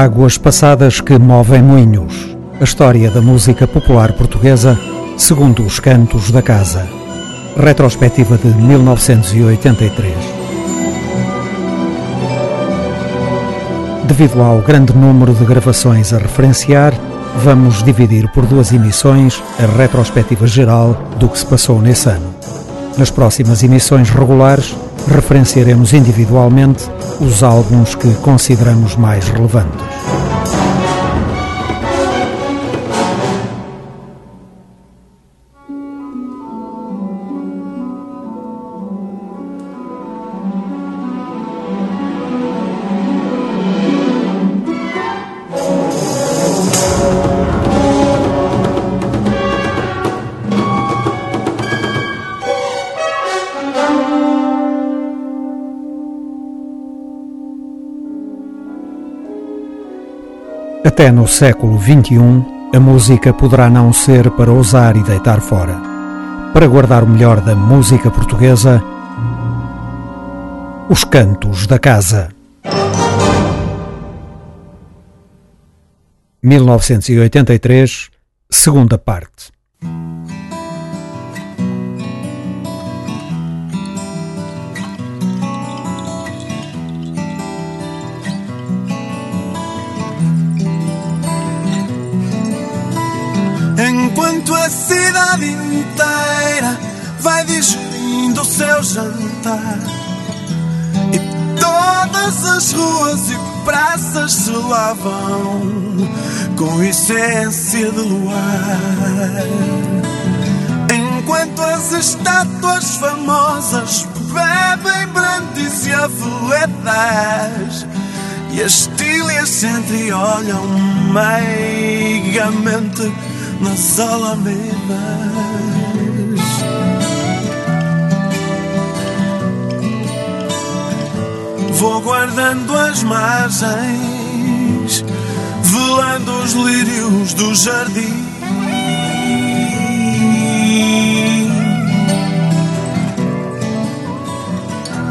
Águas passadas que movem moinhos. A história da música popular portuguesa segundo os cantos da casa. Retrospectiva de 1983. Devido ao grande número de gravações a referenciar, vamos dividir por duas emissões a retrospectiva geral do que se passou nesse ano. Nas próximas emissões regulares, referenciaremos individualmente os álbuns que consideramos mais relevantes. Até no século XXI, a música poderá não ser para usar e deitar fora. Para guardar o melhor da música portuguesa, os cantos da casa. 1983, segunda parte. A cidade inteira vai digerindo o seu jantar e todas as ruas e praças se lavam com essência de luar. Enquanto as estátuas famosas bebem brandes e aveledas e as tílias se entreolham meigamente nas alamedas. Vou guardando as margens, velando os lírios do jardim.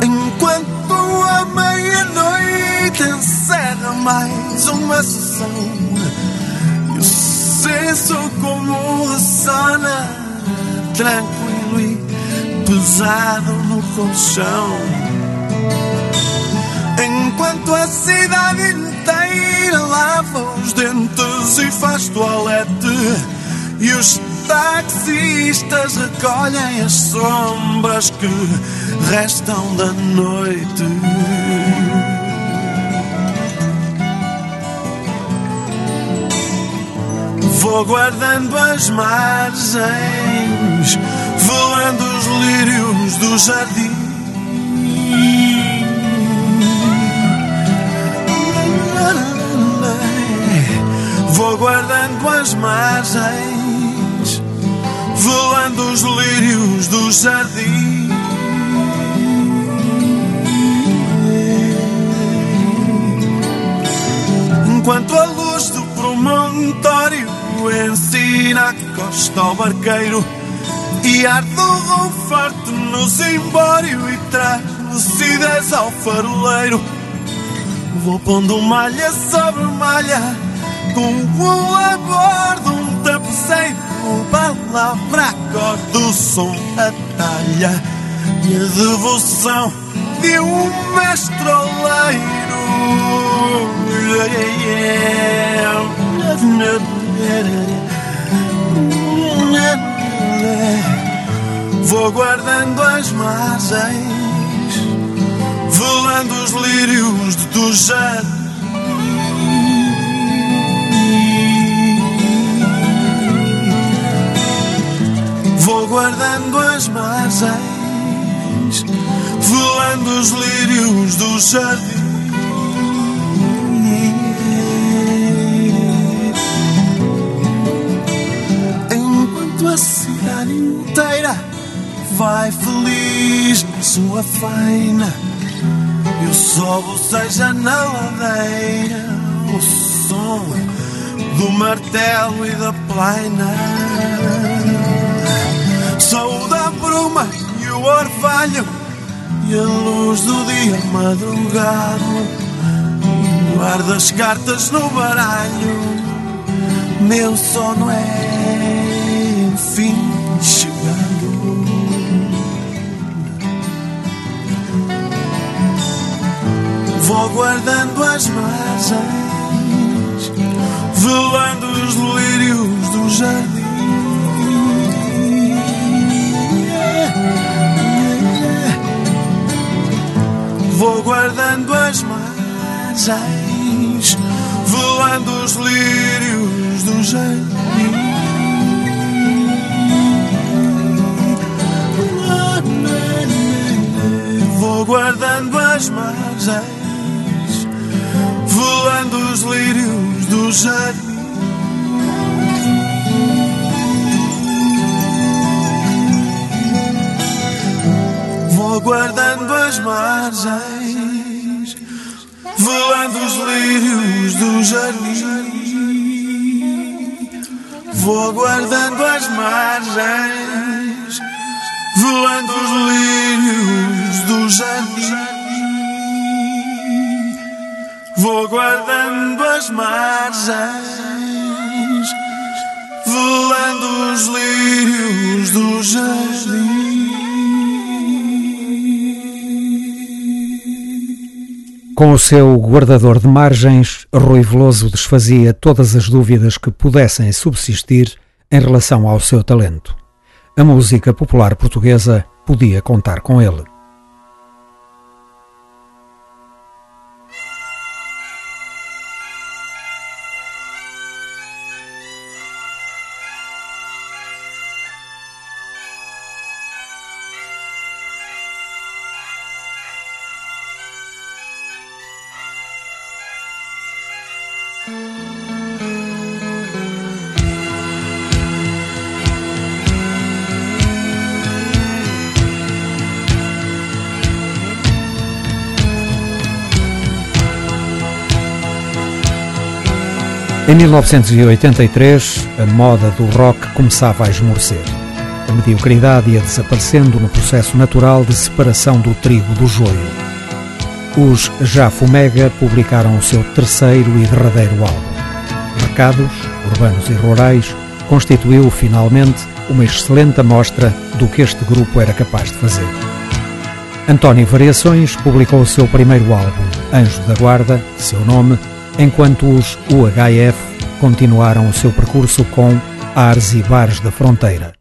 Enquanto a meia-noite encerra mais uma sessão senso comum ressona tranquilo e pesado no colchão. Enquanto a cidade inteira lava os dentes e faz toalete e os taxistas recolhem as sombras que restam da noite. Vou guardando as margens, voando os lírios do jardim. Vou guardando as margens, voando os lírios do jardim. Enquanto a luz do promontório ensina a costa ao barqueiro e arde o farto no zimbório e traz lucidez ao faroleiro. Vou pondo malha sobre malha com o labor de um tapeceiro, palavra, acorde, o som, a talha e a devoção de um mestre oleiro. Vou guardando as margens, velando os lírios do jardim. Vou guardando as margens, velando os lírios do jardim. Enquanto a cidade inteira vai feliz na sua faina e o sol seja na ladeira o som do martelo e da plaina. Sou da bruma e o orvalho e a luz do dia madrugado guarda as cartas no baralho. Meu sono é enfim chegando. Vou guardando as margens, velando os lírios do jardim. Vou guardando as margens, velando os lírios do jardim. Vou guardando as margens, velando os lírios do jardim. Vou guardando as margens, velando os lírios do jardim. Vou guardando as margens, velando os lírios do jardim. Vou guardando as margens, velando os lírios do jardim. Com o seu guardador de margens, Rui Veloso desfazia todas as dúvidas que pudessem subsistir em relação ao seu talento. A música popular portuguesa podia contar com ele. Em 1983, a moda do rock começava a esmorecer. A mediocridade ia desaparecendo no processo natural de separação do trigo do joio. Os Já Fumega publicaram o seu terceiro e derradeiro álbum. Mercados, urbanos e rurais, constituiu finalmente uma excelente amostra do que este grupo era capaz de fazer. António Variações publicou o seu primeiro álbum, Anjo da Guarda, seu nome, enquanto os UHF continuaram o seu percurso com Ares e Bares da Fronteira.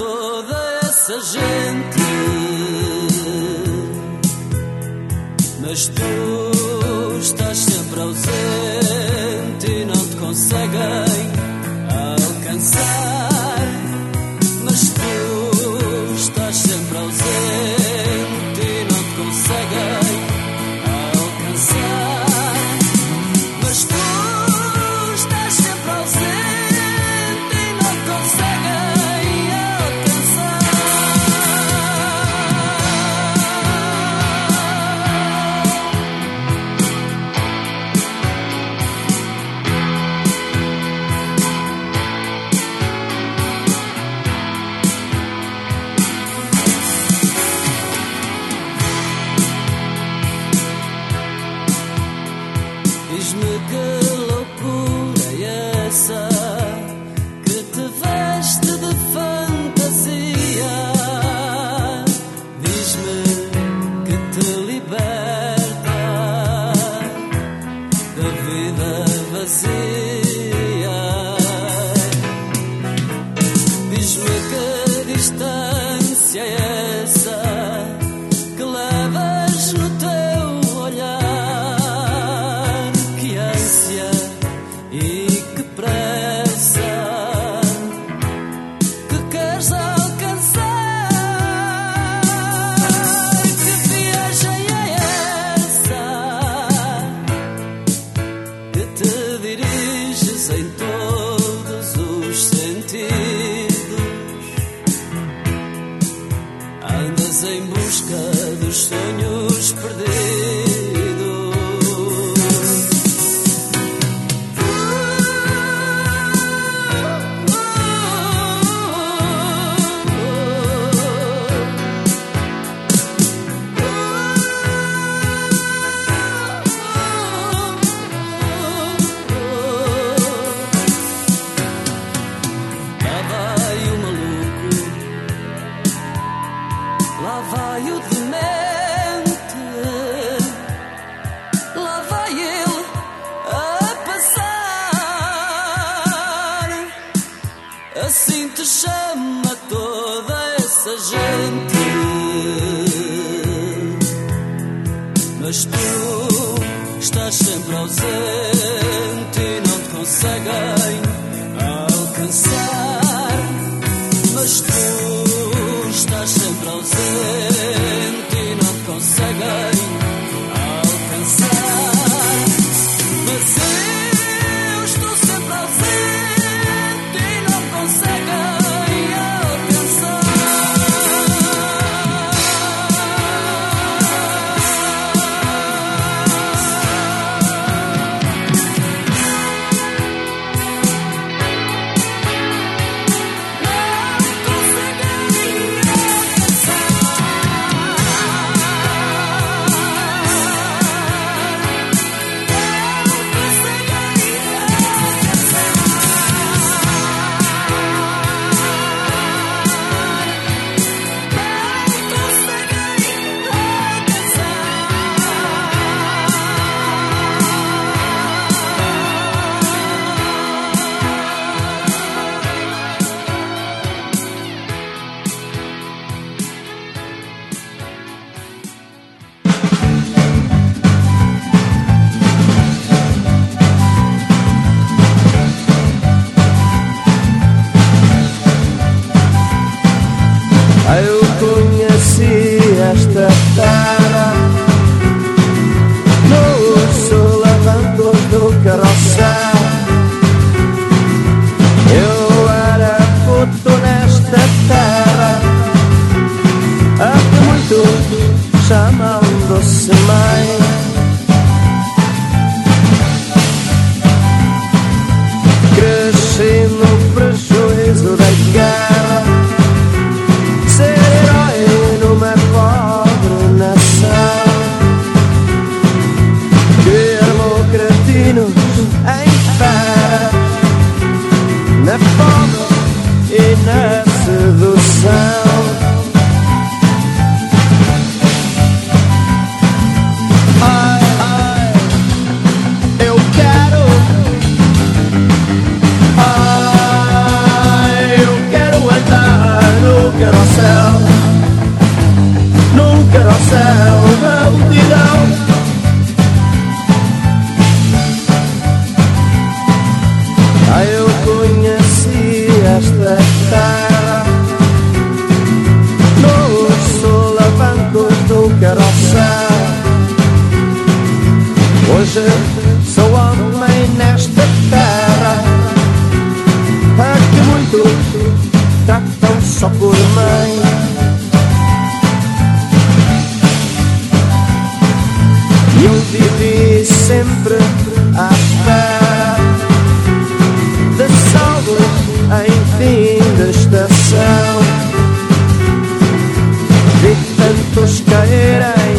toda essa gente. Mas tu estás sempre ausente e não te conseguem alcançar. sempre ausente e não te consegue. Hoje sou homem nesta terra a que muito tratam só por mãe. Eu vivi sempre à espera de salvos em fim de estação. Vi tantos caírem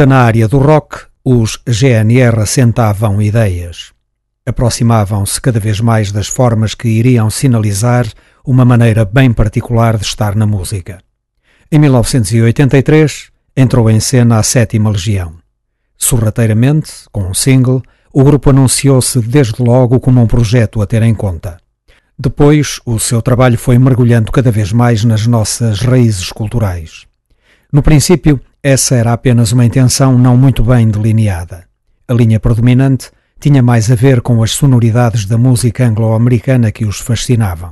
Ainda na área do rock, os GNR assentavam ideias. Aproximavam-se cada vez mais das formas que iriam sinalizar uma maneira bem particular de estar na música. Em 1983, entrou em cena a Sétima Legião. Sorrateiramente, com um single, o grupo anunciou-se desde logo como um projeto a ter em conta. Depois, o seu trabalho foi mergulhando cada vez mais nas nossas raízes culturais. No princípio, essa era apenas uma intenção não muito bem delineada. A linha predominante tinha mais a ver com as sonoridades da música anglo-americana que os fascinavam.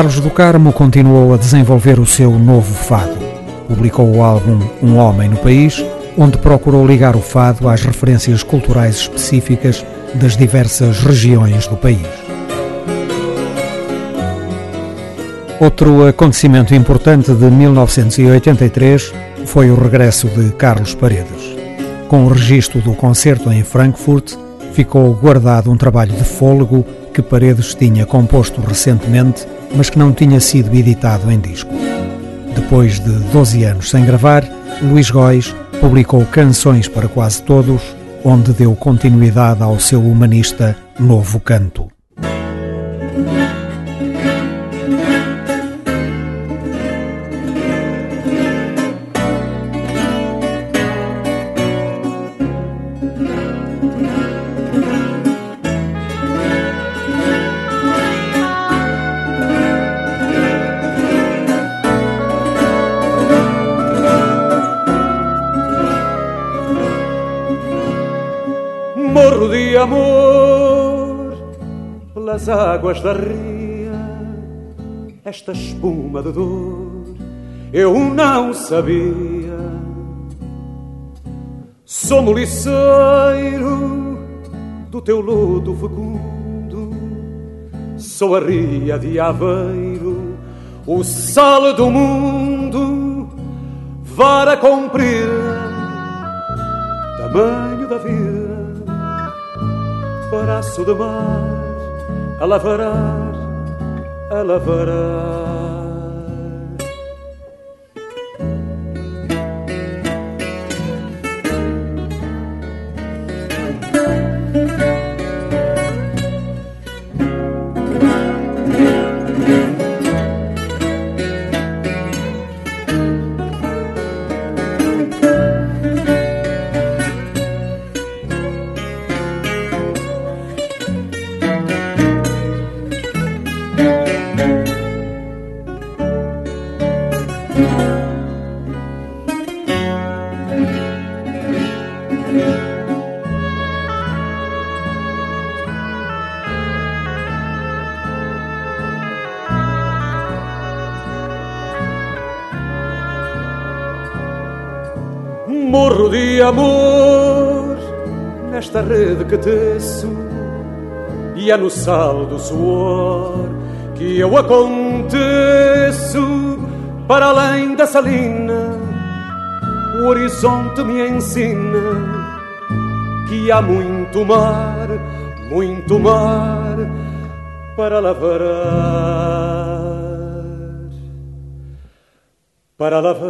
Carlos do Carmo continuou a desenvolver o seu novo fado. Publicou o álbum Um Homem no País, onde procurou ligar o fado às referências culturais específicas das diversas regiões do país. Outro acontecimento importante de 1983 foi o regresso de Carlos Paredes. Com o registro do concerto em Frankfurt, ficou guardado um trabalho de fôlego que Paredes tinha composto recentemente mas que não tinha sido editado em disco. Depois de 12 anos sem gravar, Luís Góis publicou Canções para Quase Todos, onde deu continuidade ao seu humanista Novo Canto. Águas da ria, esta espuma de dor eu não sabia. Sou moliceiro do teu lodo fecundo, sou a ria de Aveiro, o sal do mundo, vara comprida, tamanho da vida, braço de mar a lavrar, a lavrar. Amor nesta rede que teço e é no sal do suor que eu aconteço para além da salina. O horizonte me ensina que há muito mar, muito mar para lavrar, para lavrar.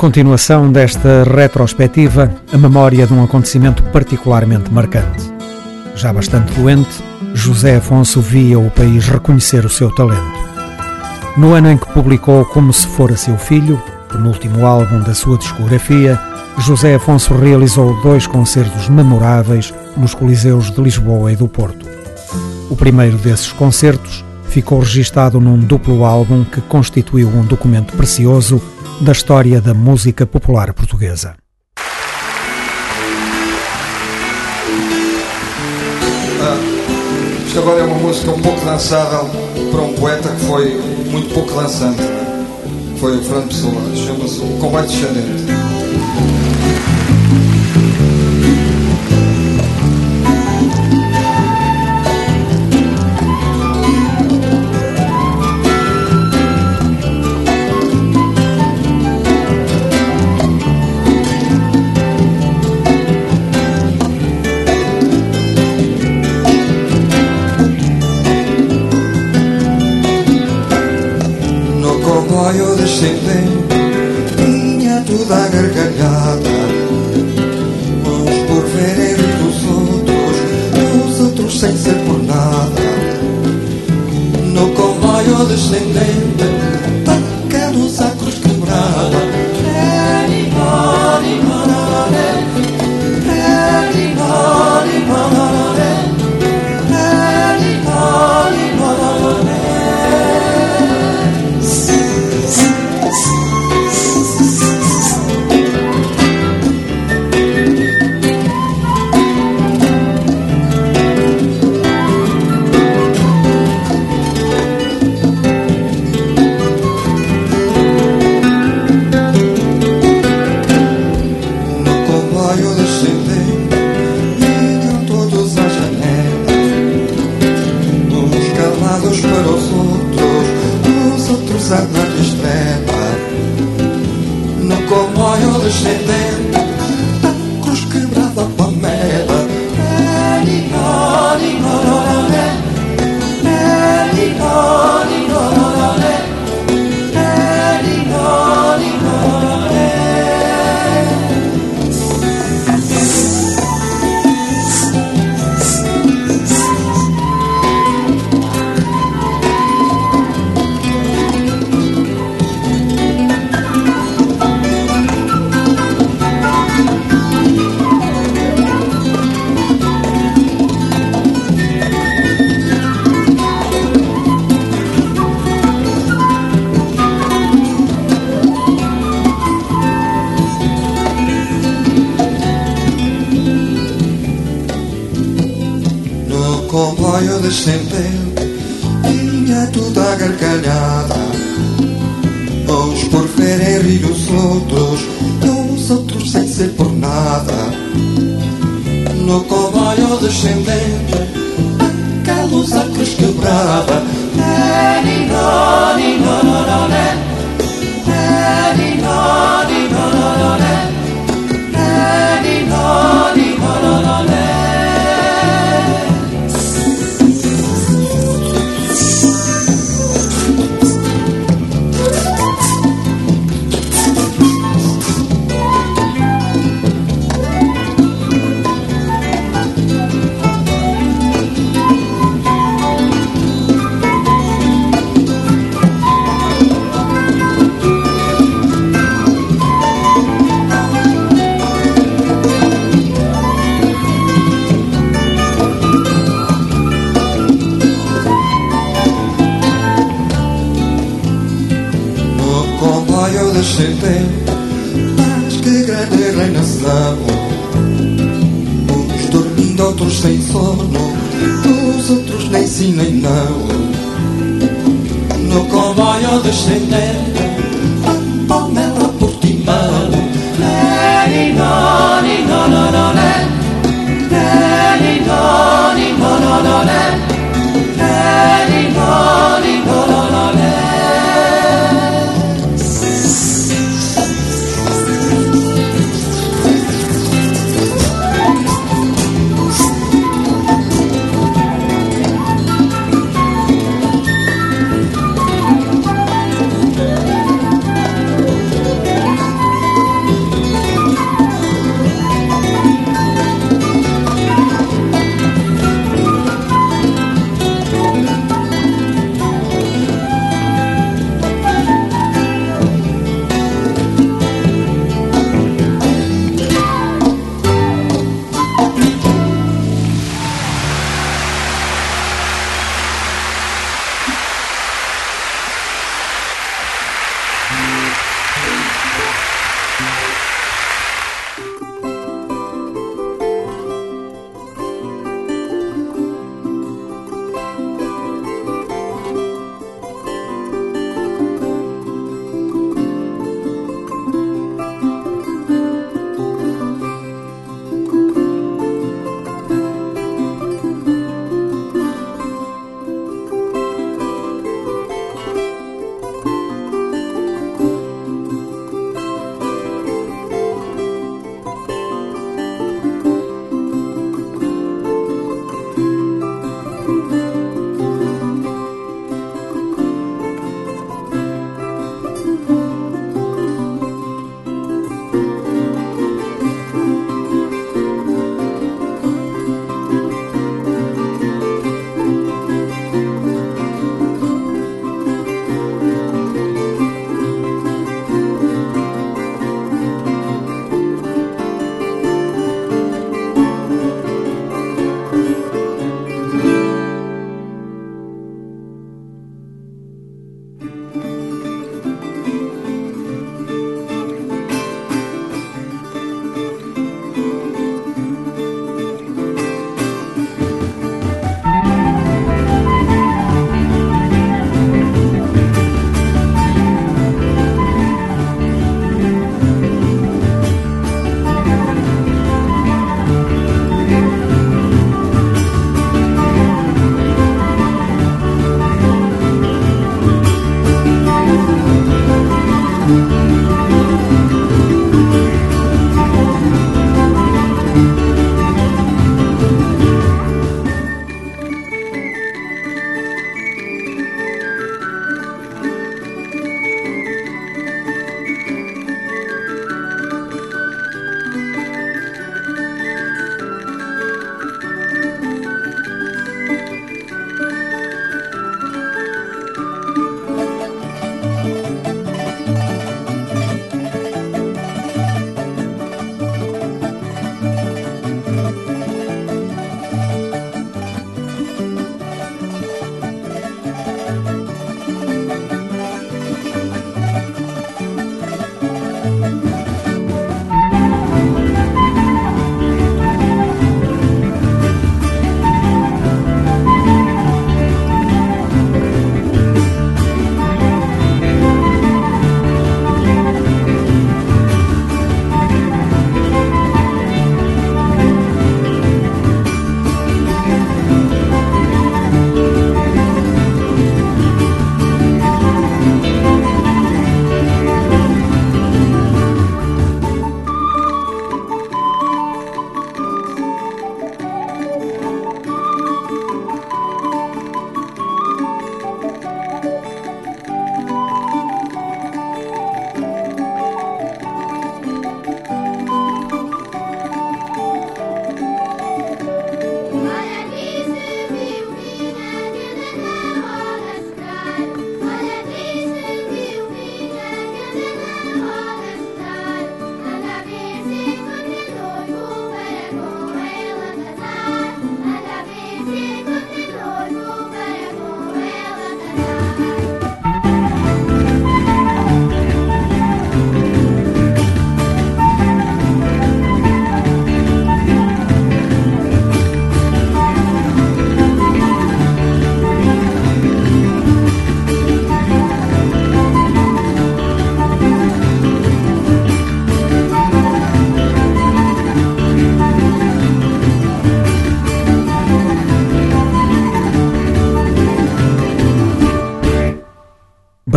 Continuação desta retrospectiva, a memória de um acontecimento particularmente marcante. Já bastante doente, José Afonso via o país reconhecer o seu talento. No ano em que publicou Como Se Fora Seu Filho, penúltimo álbum da sua discografia, José Afonso realizou dois concertos memoráveis nos Coliseus de Lisboa e do Porto. O primeiro desses concertos ficou registado num duplo álbum que constituiu um documento precioso da história da música popular portuguesa. Isto agora é uma música um pouco dançável para um poeta que foi muito pouco dançante. Foi o Fernando Pessoa. Chama-se O Combate Descendente. Descendente Vinha toda a gargalhada Uns por verem dos outros Os outros sem ser por nada. No comboio descendente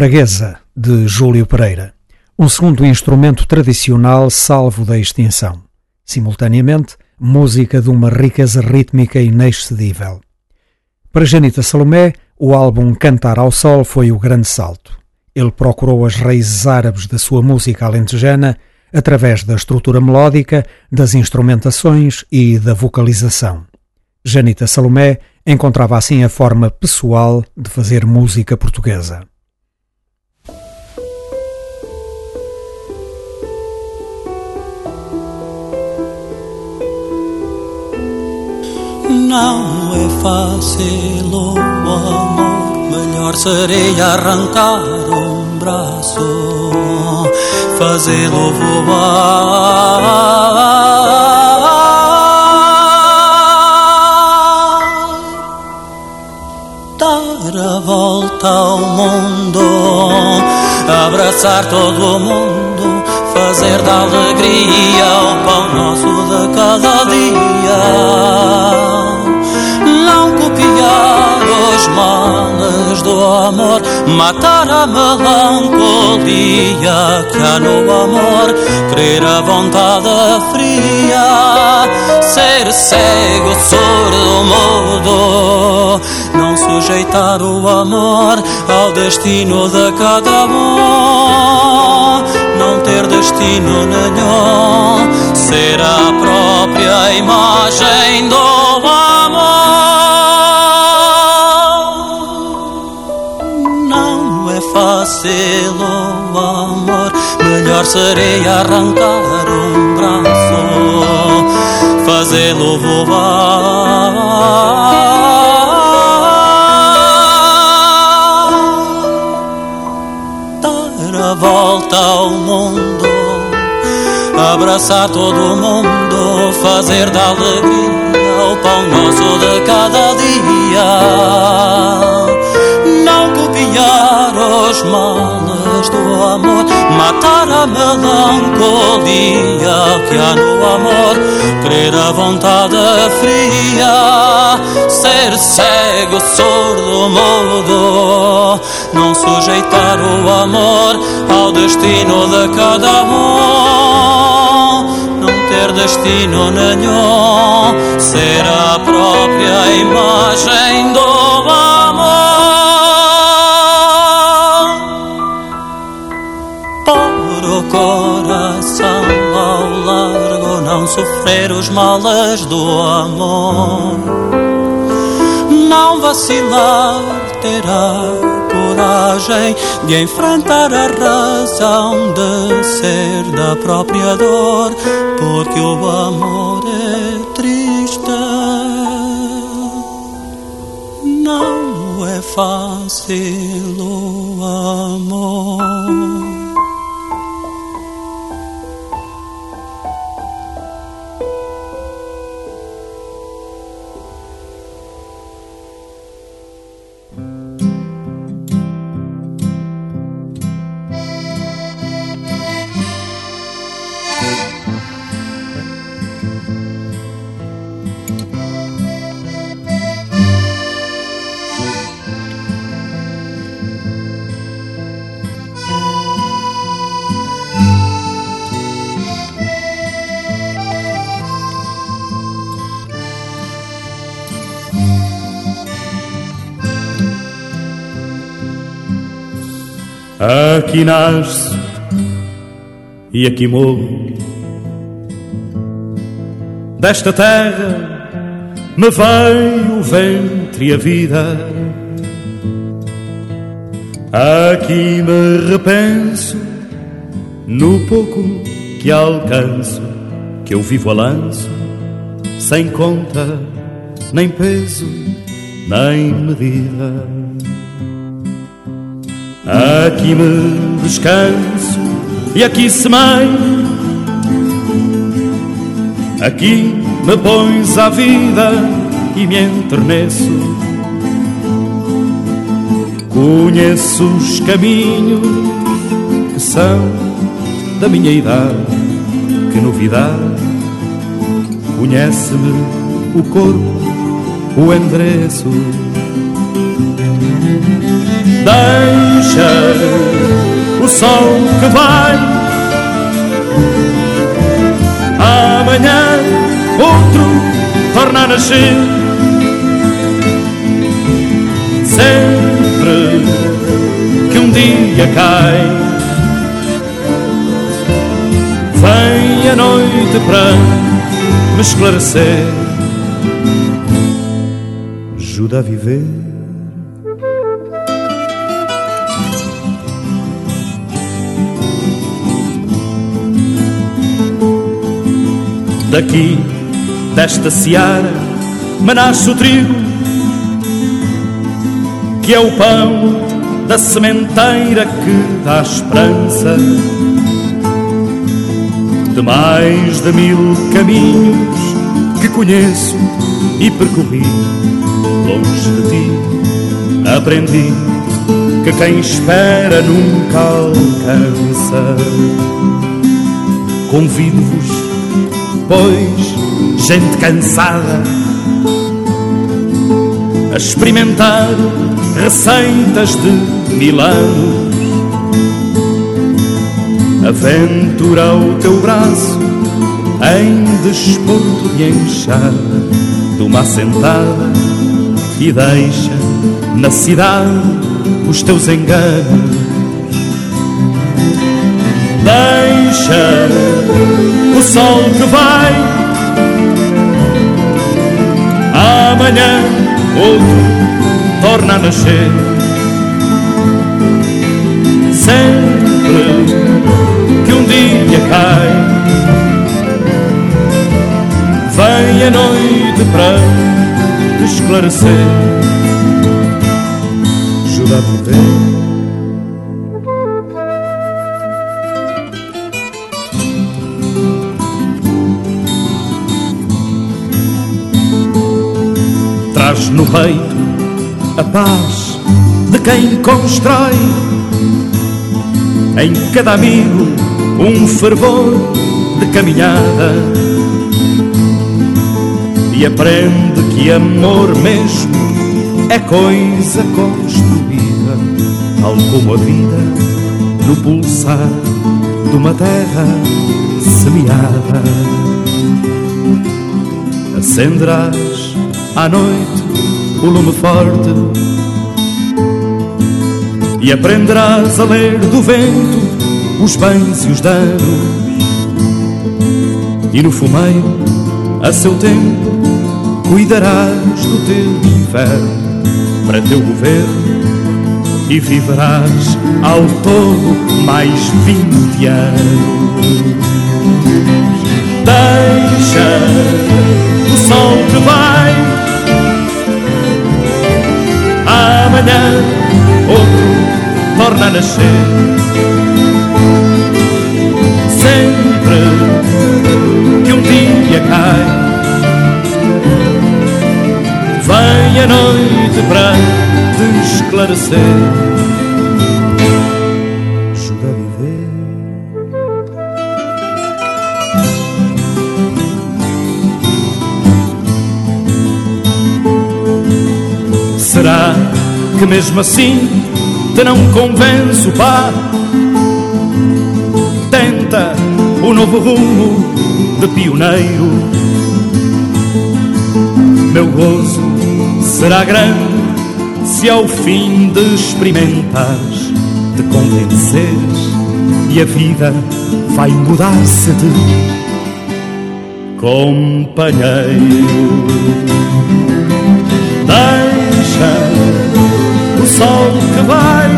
Braguesa, de Júlio Pereira, um segundo instrumento tradicional salvo da extinção. Simultaneamente, música de uma riqueza rítmica inexcedível. Para Janita Salomé, o álbum Cantar ao Sol foi o grande salto. Ele procurou as raízes árabes da sua música alentejana através da estrutura melódica, das instrumentações e da vocalização. Janita Salomé encontrava assim a forma pessoal de fazer música portuguesa. Não é fácil o amor, melhor seria arrancar um braço, fazê-lo voar, dar a volta ao mundo, abraçar todo o mundo fazer da alegria o pão nosso de cada dia. Os males do amor, matar a melancolia que há no amor, crer a vontade fria, ser cego, surdo, mudo, não sujeitar o amor ao destino de cada um não ter destino nenhum, ser a própria imagem do amor. Fácil o amor, melhor seria arrancar um braço, fazê-lo voar. Dar a volta ao mundo, abraçar todo mundo, fazer da alegria o pão nosso de cada dia. Não copiar os males do amor, matar a melancolia que há no amor, crer a vontade fria, ser cego, surdo, mudo, não sujeitar o amor ao destino de cada um, não ter destino nenhum, ser a própria imagem do amor. Sofrer os males do amor, não vacilar, terá coragem de enfrentar a razão de ser da própria dor, porque o amor é triste. Não é fácil o amor. Aqui nasce e aqui morro. Desta terra me veio o ventre e a vida. Aqui me repenso no pouco que alcanço, que eu vivo a lanço, sem conta, nem peso, nem medida. Aqui me descanso e aqui semeio. Aqui me pões à vida e me enterneço. Conheço os caminhos que são da minha idade, que novidade. Conhece-me o corpo, o endereço. Deixa o sol que vai. Amanhã outro torna a nascer. Sempre que um dia cai, vem a noite para me esclarecer. Ajuda a viver. Daqui, desta seara, me nasce o trigo, que é o pão da sementeira que dá esperança. De mais de mil caminhos que conheço e percorri, longe de ti, aprendi que quem espera nunca alcança. Convido-vos pois gente cansada a experimentar receitas de Milano. Aventura o teu braço em desporto de enxada de uma assentada e deixa na cidade os teus enganos. Deixa o sol que vai. Amanhã outro torna a nascer. Sempre que um dia cai, vem a noite para esclarecer. Ajuda a viver. no peito a paz de quem constrói. Em cada amigo um fervor de caminhada e aprende que amor mesmo é coisa construída, tal como a vida no pulsar de uma terra semeada. Acenderás à noite o lume forte e aprenderás a ler do vento os bens e os danos e no fumeiro a seu tempo cuidarás do teu inferno para teu governo e viverás ao todo mais vinte anos. Deixa o sol que vai amanhã outro torna a nascer. Sempre que um dia cai, vem a noite para te esclarecer. Que mesmo assim te não convenço, pá. Tenta o novo rumo de pioneiro. Meu gozo será grande se ao fim de experimentares, te convenceres e a vida vai mudar-se de companheiro. Sol que vai.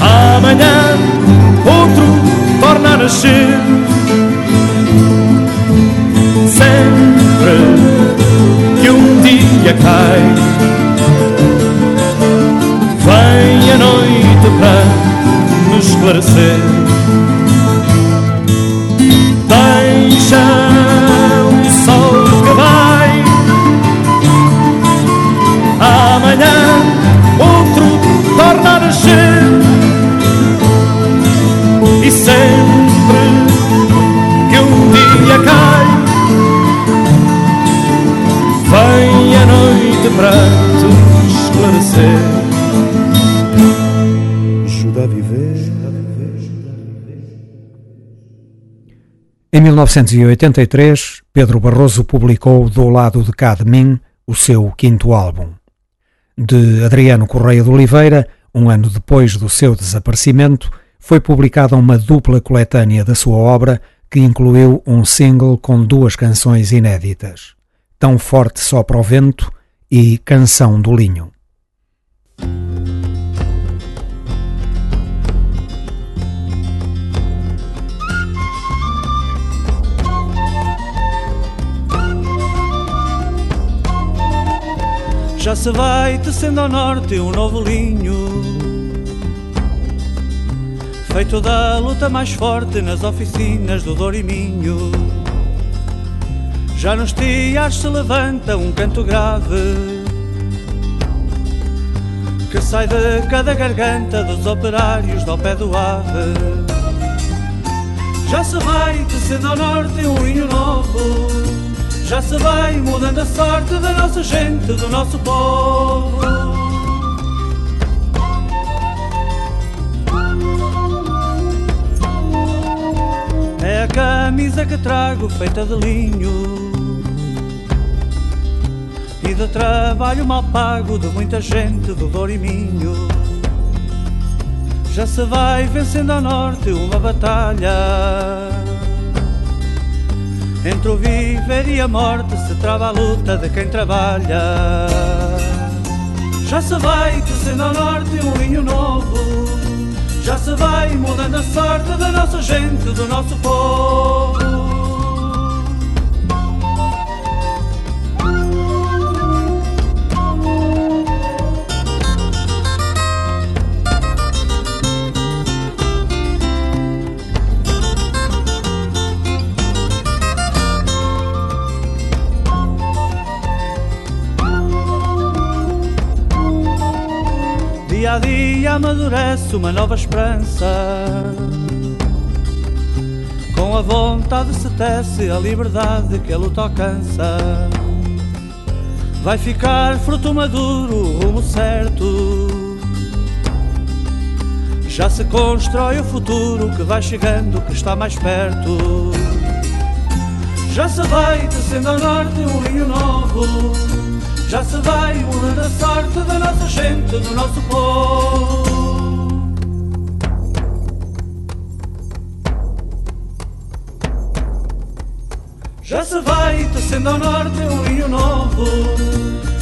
Amanhã outro torna a nascer. Sempre que um dia cai, vem a noite para nos esclarecer. Deixa E sempre que um dia cai, vem a noite para te esclarecer. Ajuda a viver. Em 1983, Pedro Barroso publicou Do Lado de Cá de Mim o seu quinto álbum. De Adriano Correia de Oliveira, um ano depois do seu desaparecimento, foi publicada uma dupla coletânea da sua obra que incluiu um single com duas canções inéditas: Tão Forte Só para o Vento e Canção do Linho. Já se vai tecendo ao norte um novo linho. Feito da luta mais forte nas oficinas do Douro e Minho. Já nos tiares se levanta um canto grave Que sai de cada garganta dos operários do pé do ave. Já se vai tecendo ao norte um linho novo já se vai mudando a sorte da nossa gente, do nosso povo. É a camisa que trago feita de linho E do trabalho mal pago de muita gente do Douro e Minho Já se vai vencendo ao norte uma batalha entre o viver e a morte se trava a luta de quem trabalha. Já se vai crescendo ao norte um vinho novo. Já se vai mudando a sorte da nossa gente, do nosso povo. Dia a dia amadurece uma nova esperança. Com a vontade se tece a liberdade que a luta alcança. Vai ficar fruto maduro, o rumo certo. Já se constrói o futuro que vai chegando, que está mais perto. Já se vai descendo ao norte um rio novo já se vai mudando a sorte da nossa gente, do nosso povo. Já se vai tecendo ao norte um rio novo.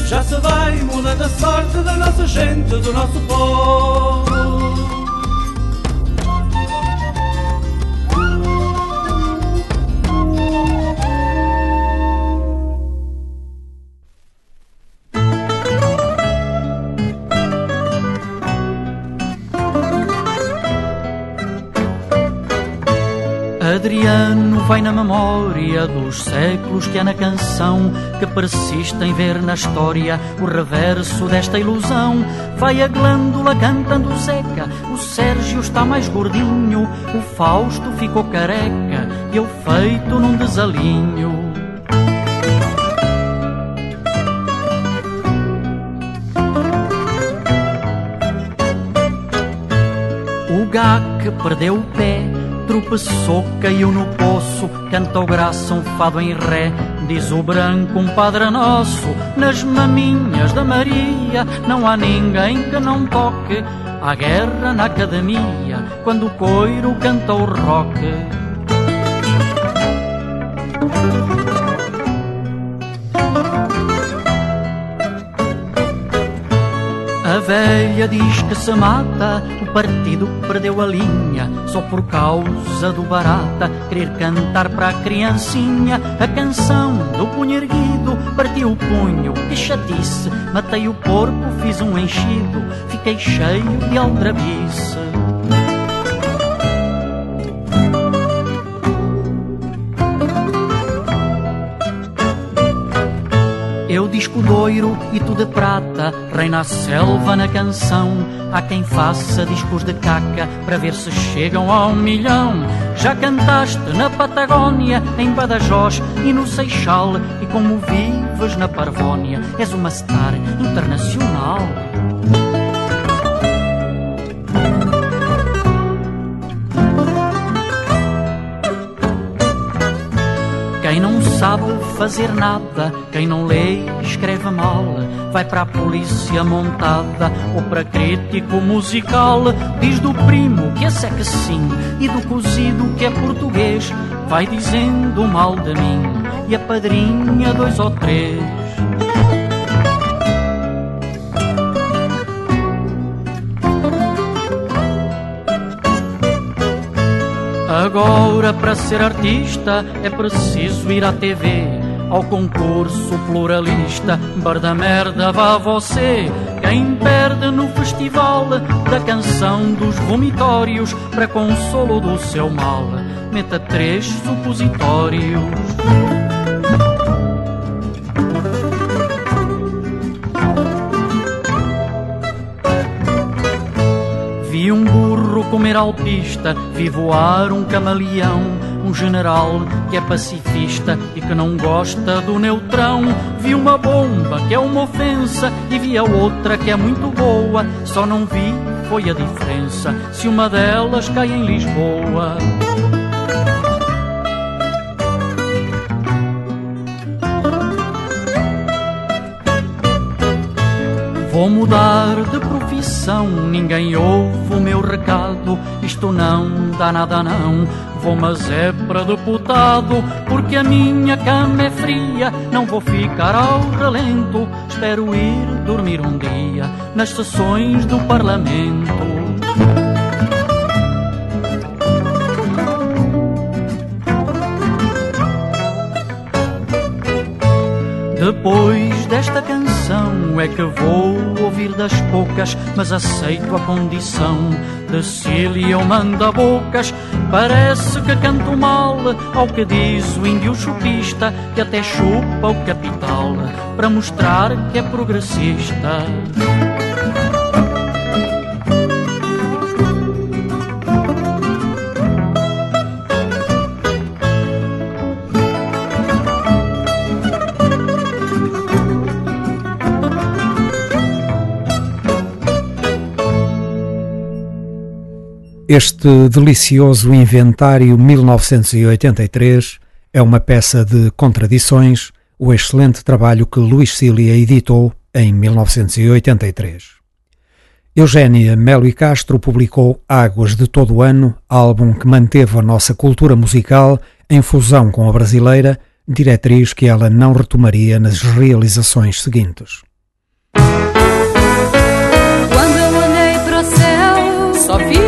Já se vai mudando a sorte da nossa gente, do nosso povo. Adriano vai na memória dos séculos que há na canção que persiste em ver na história o reverso desta ilusão. Vai a glândula cantando seca, o Sérgio está mais gordinho, o Fausto ficou careca, eu feito num desalinho. O que perdeu o pé tropeçou, caiu no poço, canta o graça um fado em ré. Diz o branco um padre nosso, nas maminhas da Maria, não há ninguém que não toque. Há guerra na academia, quando o coiro canta o rock. A velha diz que se mata, o partido perdeu a linha, só por causa do barata, querer cantar para a criancinha. A canção do punho erguido, partiu o punho, que chatice, matei o porco, fiz um enchido, fiquei cheio de aldrabice. Eu disco doiro e tu de prata, reina a selva na canção. Há quem faça discos de caca para ver se chegam a um milhão. Já cantaste na Patagónia, em Badajoz e no Seixal. E como vives na Parvónia, és uma star internacional. Sabe fazer nada, quem não lê, escreve mal, vai para a polícia montada ou para crítico musical. Diz do primo que esse é que sim, e do cozido que é português, vai dizendo mal de mim, e a padrinha dois ou três. Agora, para ser artista, é preciso ir à TV, ao concurso pluralista. Barda merda, vá você. Quem perde no festival da canção dos vomitórios, para consolo do seu mal, meta três supositórios. Vi um burro comer alpista, vi voar um camaleão, um general que é pacifista e que não gosta do neutrão. Vi uma bomba que é uma ofensa e vi a outra que é muito boa, só não vi foi a diferença se uma delas cai em Lisboa. Vou mudar de profissão, ninguém ouve o meu recado. Isto não dá nada, não. Vou, mas é para deputado, porque a minha cama é fria. Não vou ficar ao relento. Espero ir dormir um dia nas sessões do Parlamento. Depois desta canção é que vou ouvir das poucas, mas aceito a condição de Cília manda bocas. Parece que canto mal ao que diz o índio chupista, que até chupa o capital para mostrar que é progressista. Este delicioso inventário 1983 é uma peça de contradições, o excelente trabalho que Luís Cília editou em 1983. Eugénia Melo e Castro publicou Águas de Todo o Ano, álbum que manteve a nossa cultura musical em fusão com a brasileira, diretriz que ela não retomaria nas realizações seguintes. Quando eu olhei céu, só vi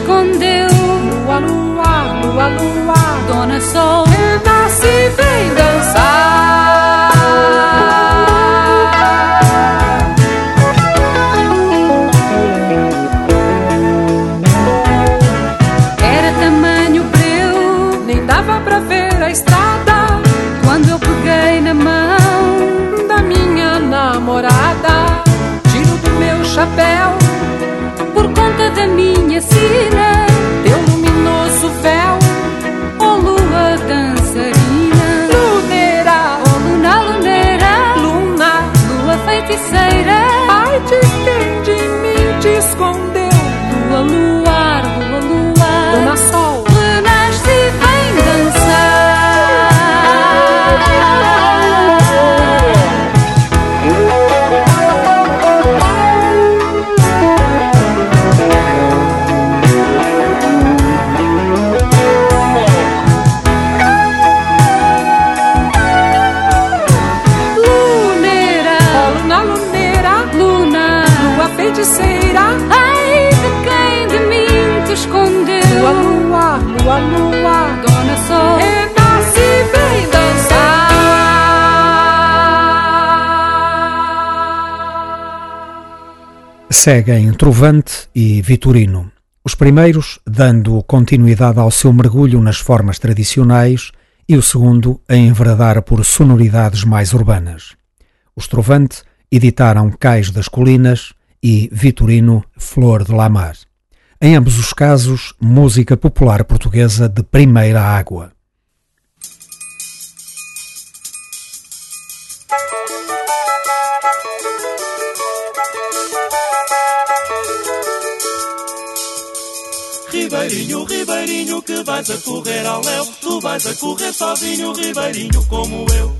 mim Seguem Trovante e Vitorino. Os primeiros dando continuidade ao seu mergulho nas formas tradicionais e o segundo a enveredar por sonoridades mais urbanas. Os Trovante editaram Cais das Colinas e Vitorino Flor de Lamar. Em ambos os casos, música popular portuguesa de primeira água. Ribeirinho, Ribeirinho, que vais a correr ao léu. Tu vais a correr sozinho, Ribeirinho, como eu.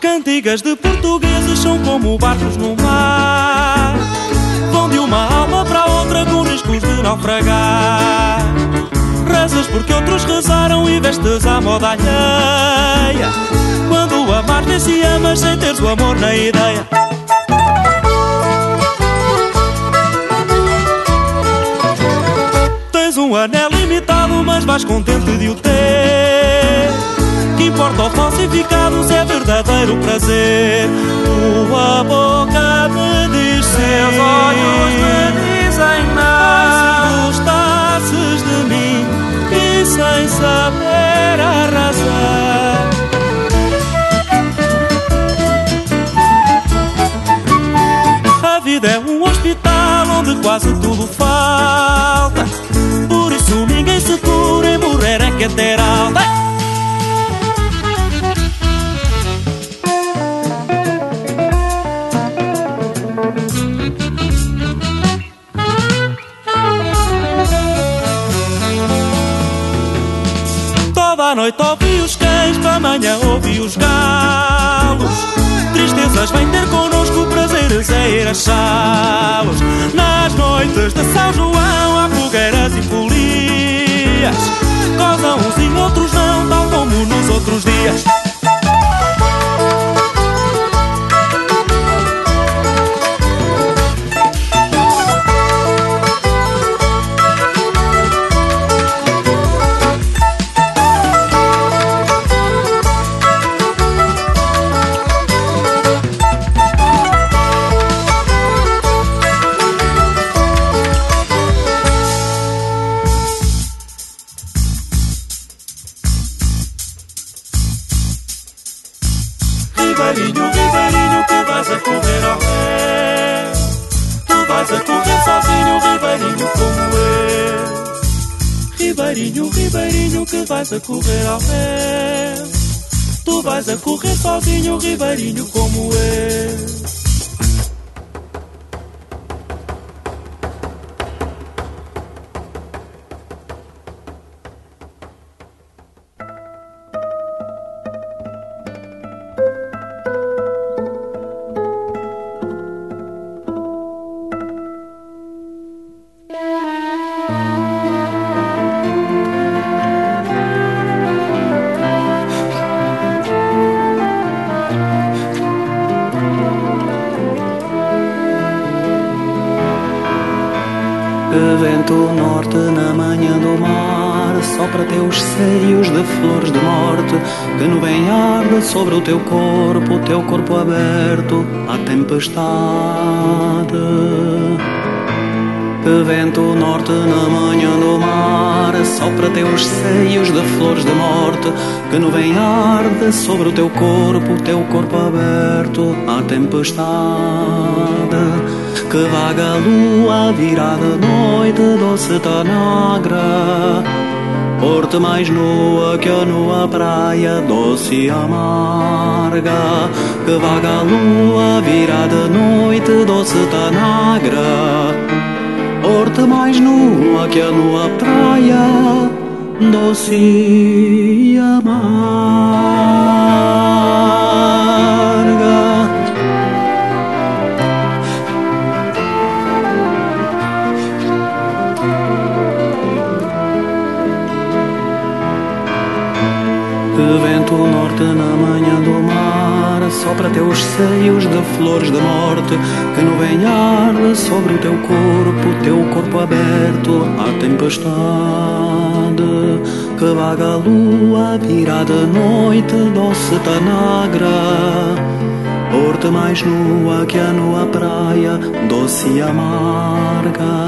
Cantigas de portugueses são como barcos no mar. Vão de uma alma para outra com riscos de naufragar. Porque outros rezaram e vestes a moda alheia. Quando amar nem se amas sem teres o amor na ideia. Tens um anel limitado, mas vais contente de o ter. Que importa o falsificado se é verdadeiro prazer. Tua boca me diz sim, Teus olhos me dizem não. Sem saber a razão. A vida é um hospital onde quase tudo falta. Os galos. Tristezas vêm ter connosco, prazeres é ir achá-los. Nas noites de São João há fogueiras e folias. Gozam uns e outros não, tal como nos outros dias. Vais a correr sozinho, Ribeirinho, como eu. O teu corpo Teu corpo aberto à tempestade. Que vento norte na manhã do mar Sopra teus seios de flores de morte. Que nuvem arde sobre o teu corpo Teu corpo aberto à tempestade. Que vaga a lua virada noite doce tanagra Porte mais nua que a nua praia doce e amarga. Que vaga a lua virada noite doce tanagra Porte mais nua que a nua praia doce e amarga na manhã do mar Sopra teus seios de flores de morte Que arde sobre o teu corpo Teu corpo aberto à tempestade Que vaga a lua, virada noite, doce tanagra. Porta mais nua que a nua praia, doce e amarga.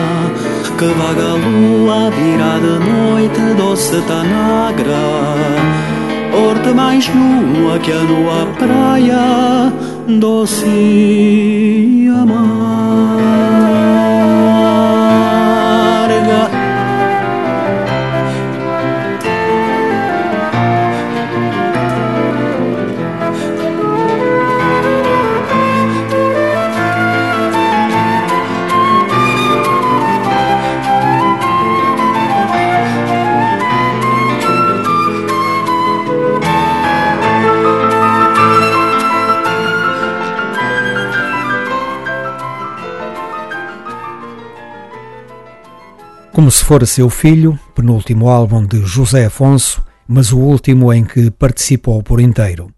Que vaga a lua, virada noite, doce tanagra. Porta mais nua que a nua praia, doce e Como se fora seu filho, penúltimo álbum de José Afonso, mas o último em que participou por inteiro.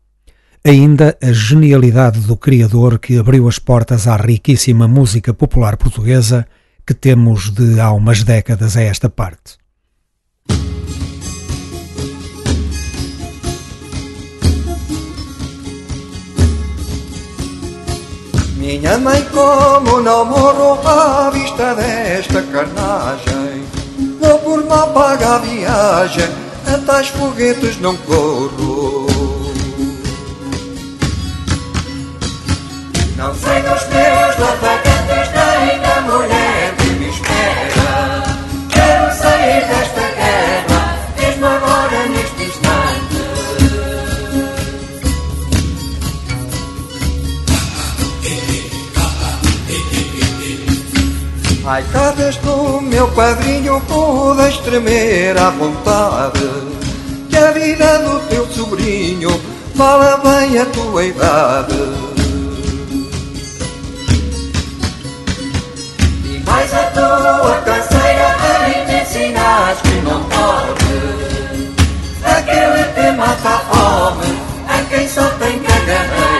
Ainda a genialidade do criador que abriu as portas à riquíssima música popular portuguesa que temos de há umas décadas a esta parte. Minha mãe, como não morro à vista desta carnagem, vou por mal pagar a viagem, a tais foguetes não corro. Não sei dos meus nem Ai, cá do meu padrinho, podes tremer à vontade. Que a vida do teu sobrinho fala bem a tua idade. E mais a tua canseira a me ensinas que não pode. Aquele que mata a fome, a quem só tem caganeira.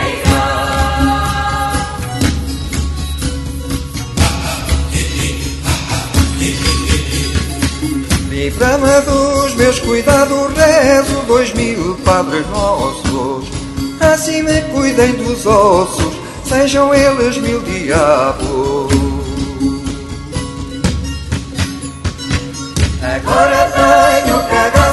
Livra-me dos meus cuidados, rezo dois mil padres nossos. Assim me cuidem dos ossos, sejam eles mil diabos. Agora tenho cagaço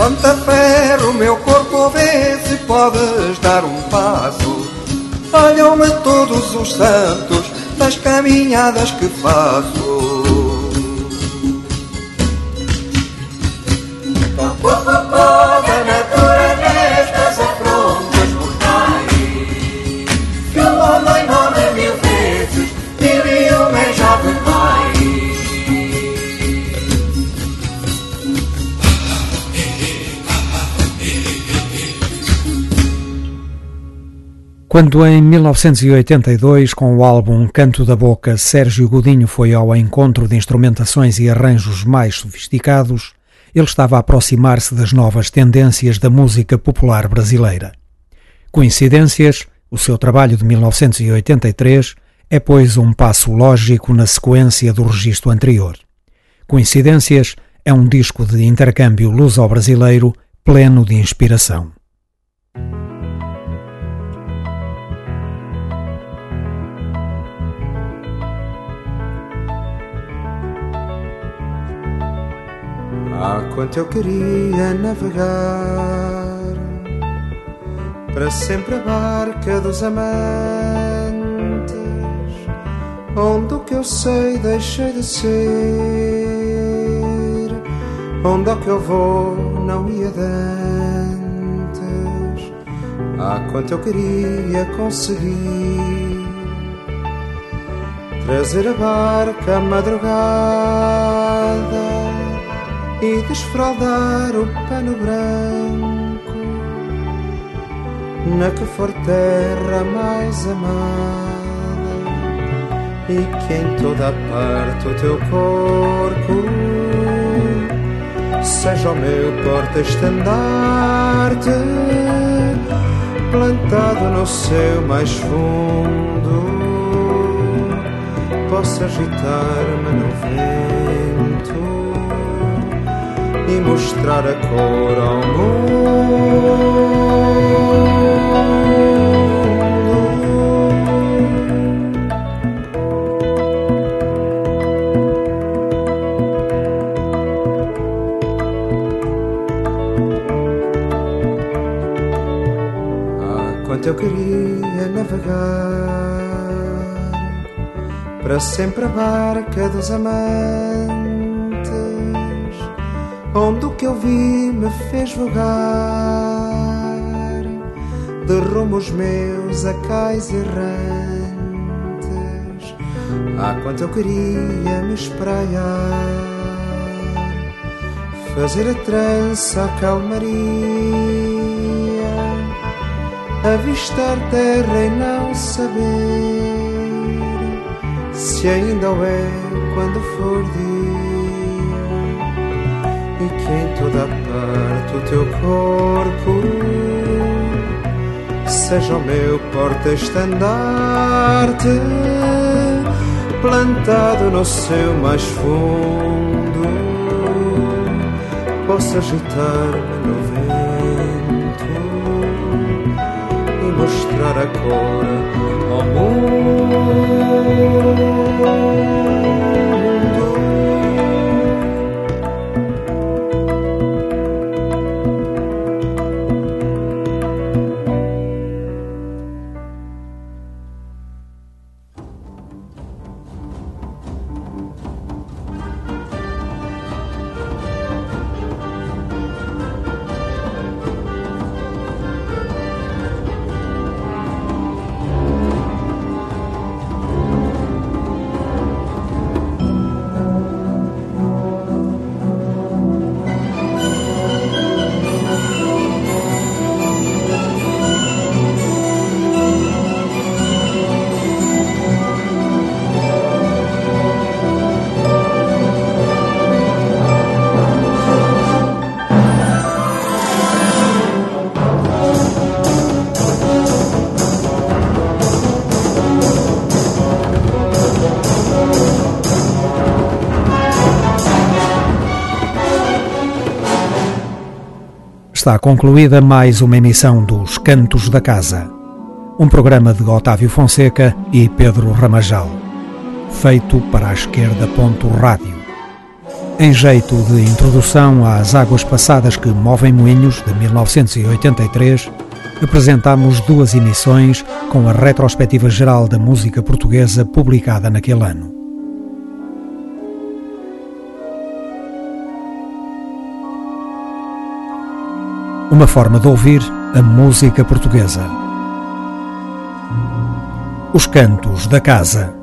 Levanta ferro, meu corpo, vê se podes dar um passo. Olham-me todos os santos das caminhadas que faço. Quando em 1982, com o álbum Canto da Boca, Sérgio Godinho foi ao encontro de instrumentações e arranjos mais sofisticados, ele estava a aproximar-se das novas tendências da música popular brasileira. Coincidências, o seu trabalho de 1983 é, pois, um passo lógico na sequência do registro anterior. Coincidências é um disco de intercâmbio luso-brasileiro pleno de inspiração. Ah, quanto eu queria navegar para sempre a barca dos amantes, onde o que eu sei deixei de ser, onde o que eu vou não ia dantes. Ah, quanto eu queria conseguir trazer a barca à madrugada e desfraldar o pano branco na que for terra mais amada e que em toda parte o teu corpo seja o meu porta-estandarte, plantado no céu mais fundo, possa agitar-me no vento e mostrar a cor ao mundo. quanto eu queria navegar para sempre a barca dos amantes, onde o que eu vi me fez vogar. De os meus acais errantes. Ah, quanto eu queria me espraiar, fazer a trança a calmaria. Avistar terra e não saber se ainda o é quando for dia em toda parte o teu corpo seja o meu porta-estandarte plantado no seu mais fundo possa agitar-me no mostrar a cor ao mundo. Está concluída mais uma emissão dos Cantos da Casa, um programa de Otávio Fonseca e Pedro Ramajal, feito para a esquerda. Ponto rádio. Em jeito de introdução às águas passadas que movem moinhos de 1983, apresentamos duas emissões com a retrospectiva geral da música portuguesa publicada naquele ano. Uma forma de ouvir a música portuguesa. Os Cantos da Casa.